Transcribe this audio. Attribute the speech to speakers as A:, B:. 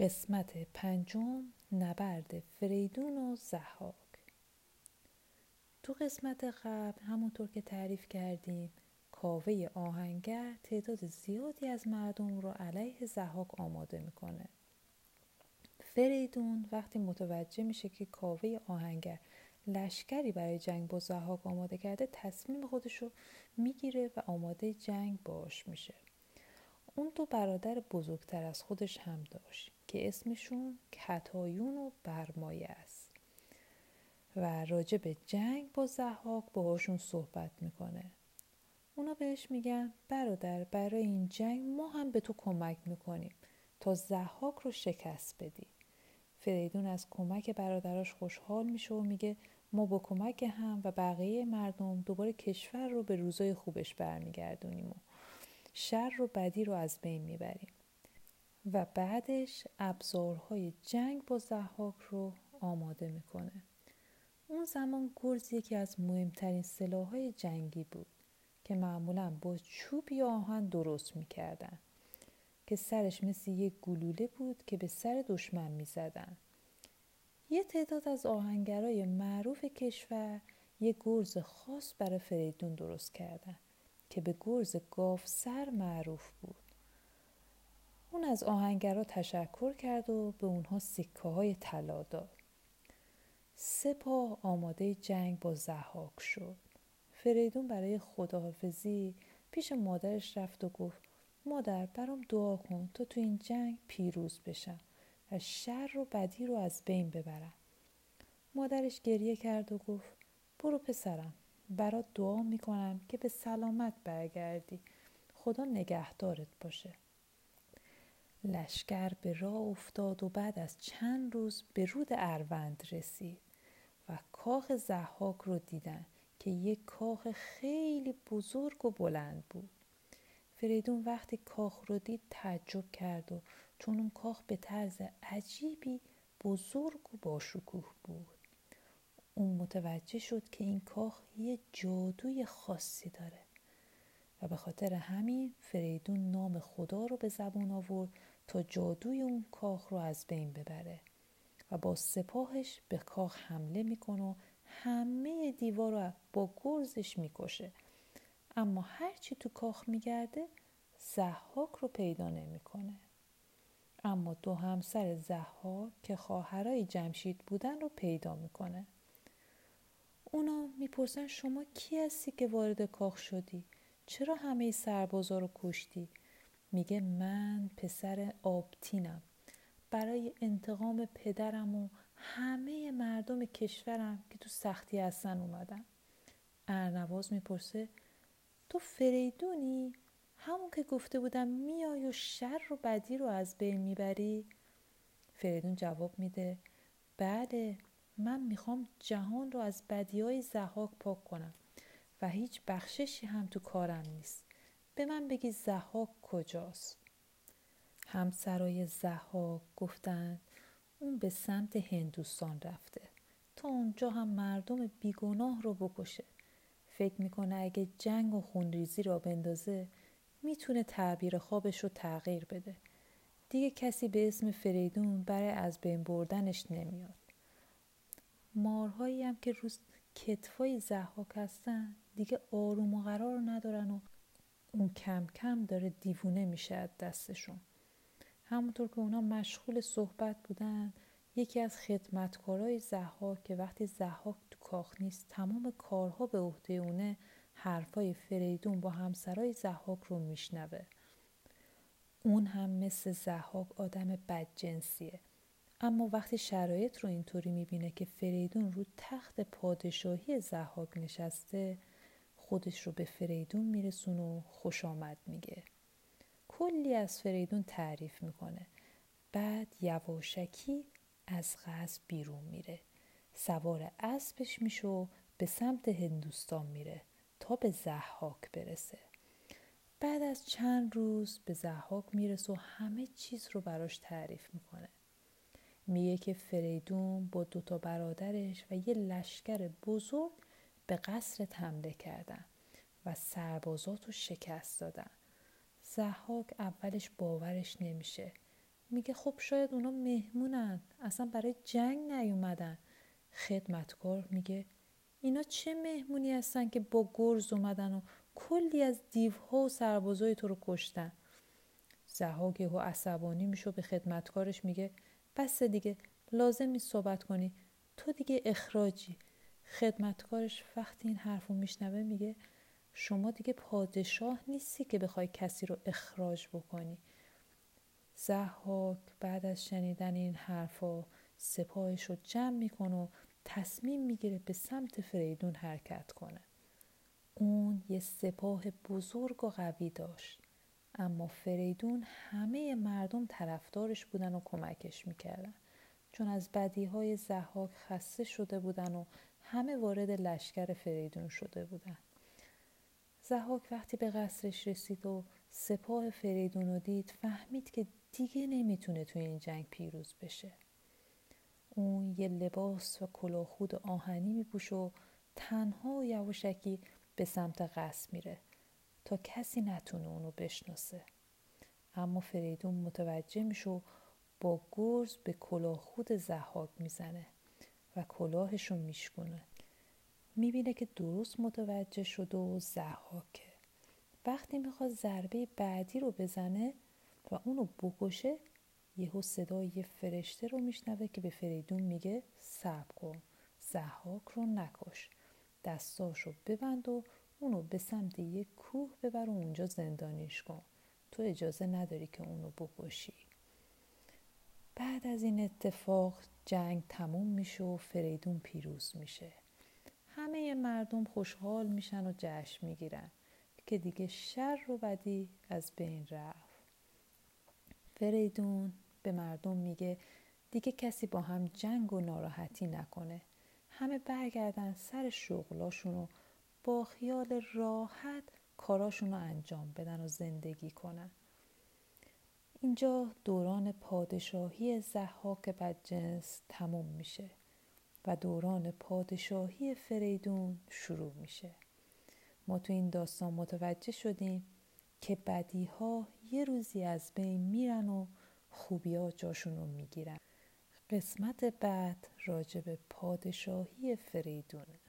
A: قسمت پنجم نبرد فریدون و زحاک. تو قسمت قبل همونطور که تعریف کردیم کاوه آهنگر تعداد زیادی از مردم رو علیه زحاک آماده می‌کنه. فریدون وقتی متوجه میشه که کاوه آهنگر لشکری برای جنگ با زحاک آماده کرده تصمیم خودش رو می‌گیره و آماده جنگ باش میشه. اون دو برادر بزرگتر از خودش هم داشت. که اسمشون کتایون و برمایه است. و راجع به جنگ با زحاک باهاشون صحبت می‌کنه. اونا بهش میگن برادر برای این جنگ ما هم به تو کمک می‌کنیم تا زحاک رو شکست بدی. فریدون از کمک برادراش خوشحال میشه و میگه ما با کمک هم و بقیه مردم دوباره کشور رو به روزای خوبش برمیگردونیم و شر و بدی رو از بین می‌بریم. و بعدش ابزارهای جنگ با زحاک رو آماده می‌کنه. اون زمان گرز یکی از مهمترین سلاحهای جنگی بود که معمولا با چوب یا آهن درست می‌کردن که سرش مثل یک گلوله بود که به سر دشمن می‌زدن. یه تعداد از آهنگرای معروف کشور یه گرز خاص برای فریدون درست کردن که به گرز گاف سر معروف بود. اون از آهنگرا تشکر کرد و به اونها سکه های طلا داد. سپاه آماده جنگ با زحاک شد. فریدون برای خداحافظی پیش مادرش رفت و گفت مادر برام دعا کن تا تو این جنگ پیروز بشم و شر و بدی رو از بین ببرم. مادرش گریه کرد و گفت برو پسرم برات دعا می‌کنم که به سلامت برگردی. خدا نگهدارت باشه. لشکر به راه افتاد و بعد از چند روز به رود اروند رسید و کاخ زحاک رو دیدن که یک کاخ خیلی بزرگ و بلند بود. فریدون وقتی کاخ رو دید تعجب کرد و چون اون کاخ به طرز عجیبی بزرگ و باشکوه بود. اون متوجه شد که این کاخ یه جادوی خاصی داره و به خاطر همین فریدون نام خدا رو به زبون آورد تا جادوی اون کاخ رو از بین ببره و با سپاهش به کاخ حمله می‌کنه و همه دیوار رو با گرزش می‌کشه. اما هرچی تو کاخ میگرده زحاک رو پیدا نمی‌کنه. اما دو همسر زحاک که خواهرای جمشید بودن رو پیدا می‌کنه. اونا می‌پرسن شما کی هستی که وارد کاخ شدی؟ چرا همه سربازا رو کشتی؟ میگه من پسر آبتینم. برای انتقام پدرم و همه مردم کشورم که تو سختی هستن اومدم ارنواز می‌پرسه تو فریدونی؟ همون که گفته بودم میای و شر و بدی رو از بین می‌بری؟ فریدون جواب میده بله من می‌خوام جهان رو از بدی های زحاک پاک کنم و هیچ بخششی هم تو کارم نیست. به من بگی زحاک کجاست؟ همسرای زحاک گفتند اون به سمت هندوستان رفته. تا اونجا هم مردم بیگناه رو بکشه. فکر می‌کنه اگه جنگ و خونریزی را بندازه می‌تونه تعبیر خوابش رو تغییر بده. دیگه کسی به اسم فریدون برای از بین بردنش نمیاد. مارهایی هم که روز کتفای زحاک هستن دیگه آروم و قرار ندارن و اون کم کم داره دیوونه میشه از دستشون. همونطور که اونا مشغول صحبت بودن یکی از خدمتکارای زحاک که وقتی زحاک تو کاخ نیست تمام کارها به عهده اونه حرفای فریدون با همسرای زحاک رو میشنوه. اون هم مثل زحاک آدم بدجنسیه. اما وقتی شرایط رو اینطوری می‌بینه که فریدون رو تخت پادشاهی زحاک نشسته خودش رو به فریدون میرسون و خوش آمد میگه. کلی از فریدون تعریف می‌کنه. بعد یواشکی از قصد بیرون میره. سوار اسبش میشه و به سمت هندوستان میره تا به زحاک برسه. بعد از چند روز به زحاک می‌رسه و همه چیز رو براش تعریف می‌کنه. میگه که فریدون با دوتا برادرش و یه لشکر بزرگ به قصر حمله کردن و سربازات رو شکست دادن زحاک اولش باورش نمیشه. میگه خب شاید اونا مهمونن. اصلا برای جنگ نیومدن. خدمتکار میگه اینا چه مهمونی هستن که با گرز اومدن و کلی از دیوها و سربازای تو رو کشتن. زهاک و عصبانی میشه به خدمتکارش میگه بس دیگه لازم نیست صحبت کنی. تو دیگه اخراجی. خدمتکارش وقتی این حرف رو میشنوه میگه شما دیگه پادشاه نیستی که بخوای کسی رو اخراج بکنی. زحاک بعد از شنیدن این حرفا سپاهش رو جمع می‌کنه و تصمیم می‌گیره به سمت فریدون حرکت کنه. اون یه سپاه بزرگ و قوی داشت اما فریدون همه مردم طرفدارش بودن و کمکش می‌کردن. چون از بدی های زحاک خسته شده بودن و همه وارد لشکر فریدون شده بودن. زحاک وقتی به قصرش رسید و سپاه فریدون رو دید فهمید که دیگه نمی‌تونه توی این جنگ پیروز بشه. اون یه لباس و کلاهخود آهنی میپوشه و تنها و یواشکی به سمت قصر میره تا کسی نتونه اونو بشناسه. اما فریدون متوجه میشه و با گرز به کلاهخود زحاک می‌زنه. و کلاهشو میشکنه می‌بینه که درست متوجه شده و زحاکه وقتی می‌خواد ضربه بعدی رو بزنه و اونو بکشه یهو صدای یه فرشته رو میشنوه که به فریدون میگه صبر کن زحاک رو نکش. دستاش رو ببند و اونو به سمت یه کوه ببر و اونجا زندانیش کن. تو اجازه نداری که اونو بکشی. بعد از این اتفاق جنگ تموم میشه و فریدون پیروز میشه. همه مردم خوشحال میشن و جشن می‌گیرن که دیگه شر و بدی از بین رفت. فریدون به مردم میگه دیگه کسی با هم جنگ و ناراحتی نکنه. همه برگردن سر شغلاشون و با خیال راحت کاراشون رو انجام بدن و زندگی کنن. اینجا دوران پادشاهی زحاک بدجنس تموم میشه و دوران پادشاهی فریدون شروع میشه. ما تو این داستان متوجه شدیم که بدی ها یه روزی از بین میرن و خوبی ها جاشون رو می‌گیرن. قسمت بعد راجع به پادشاهی فریدونه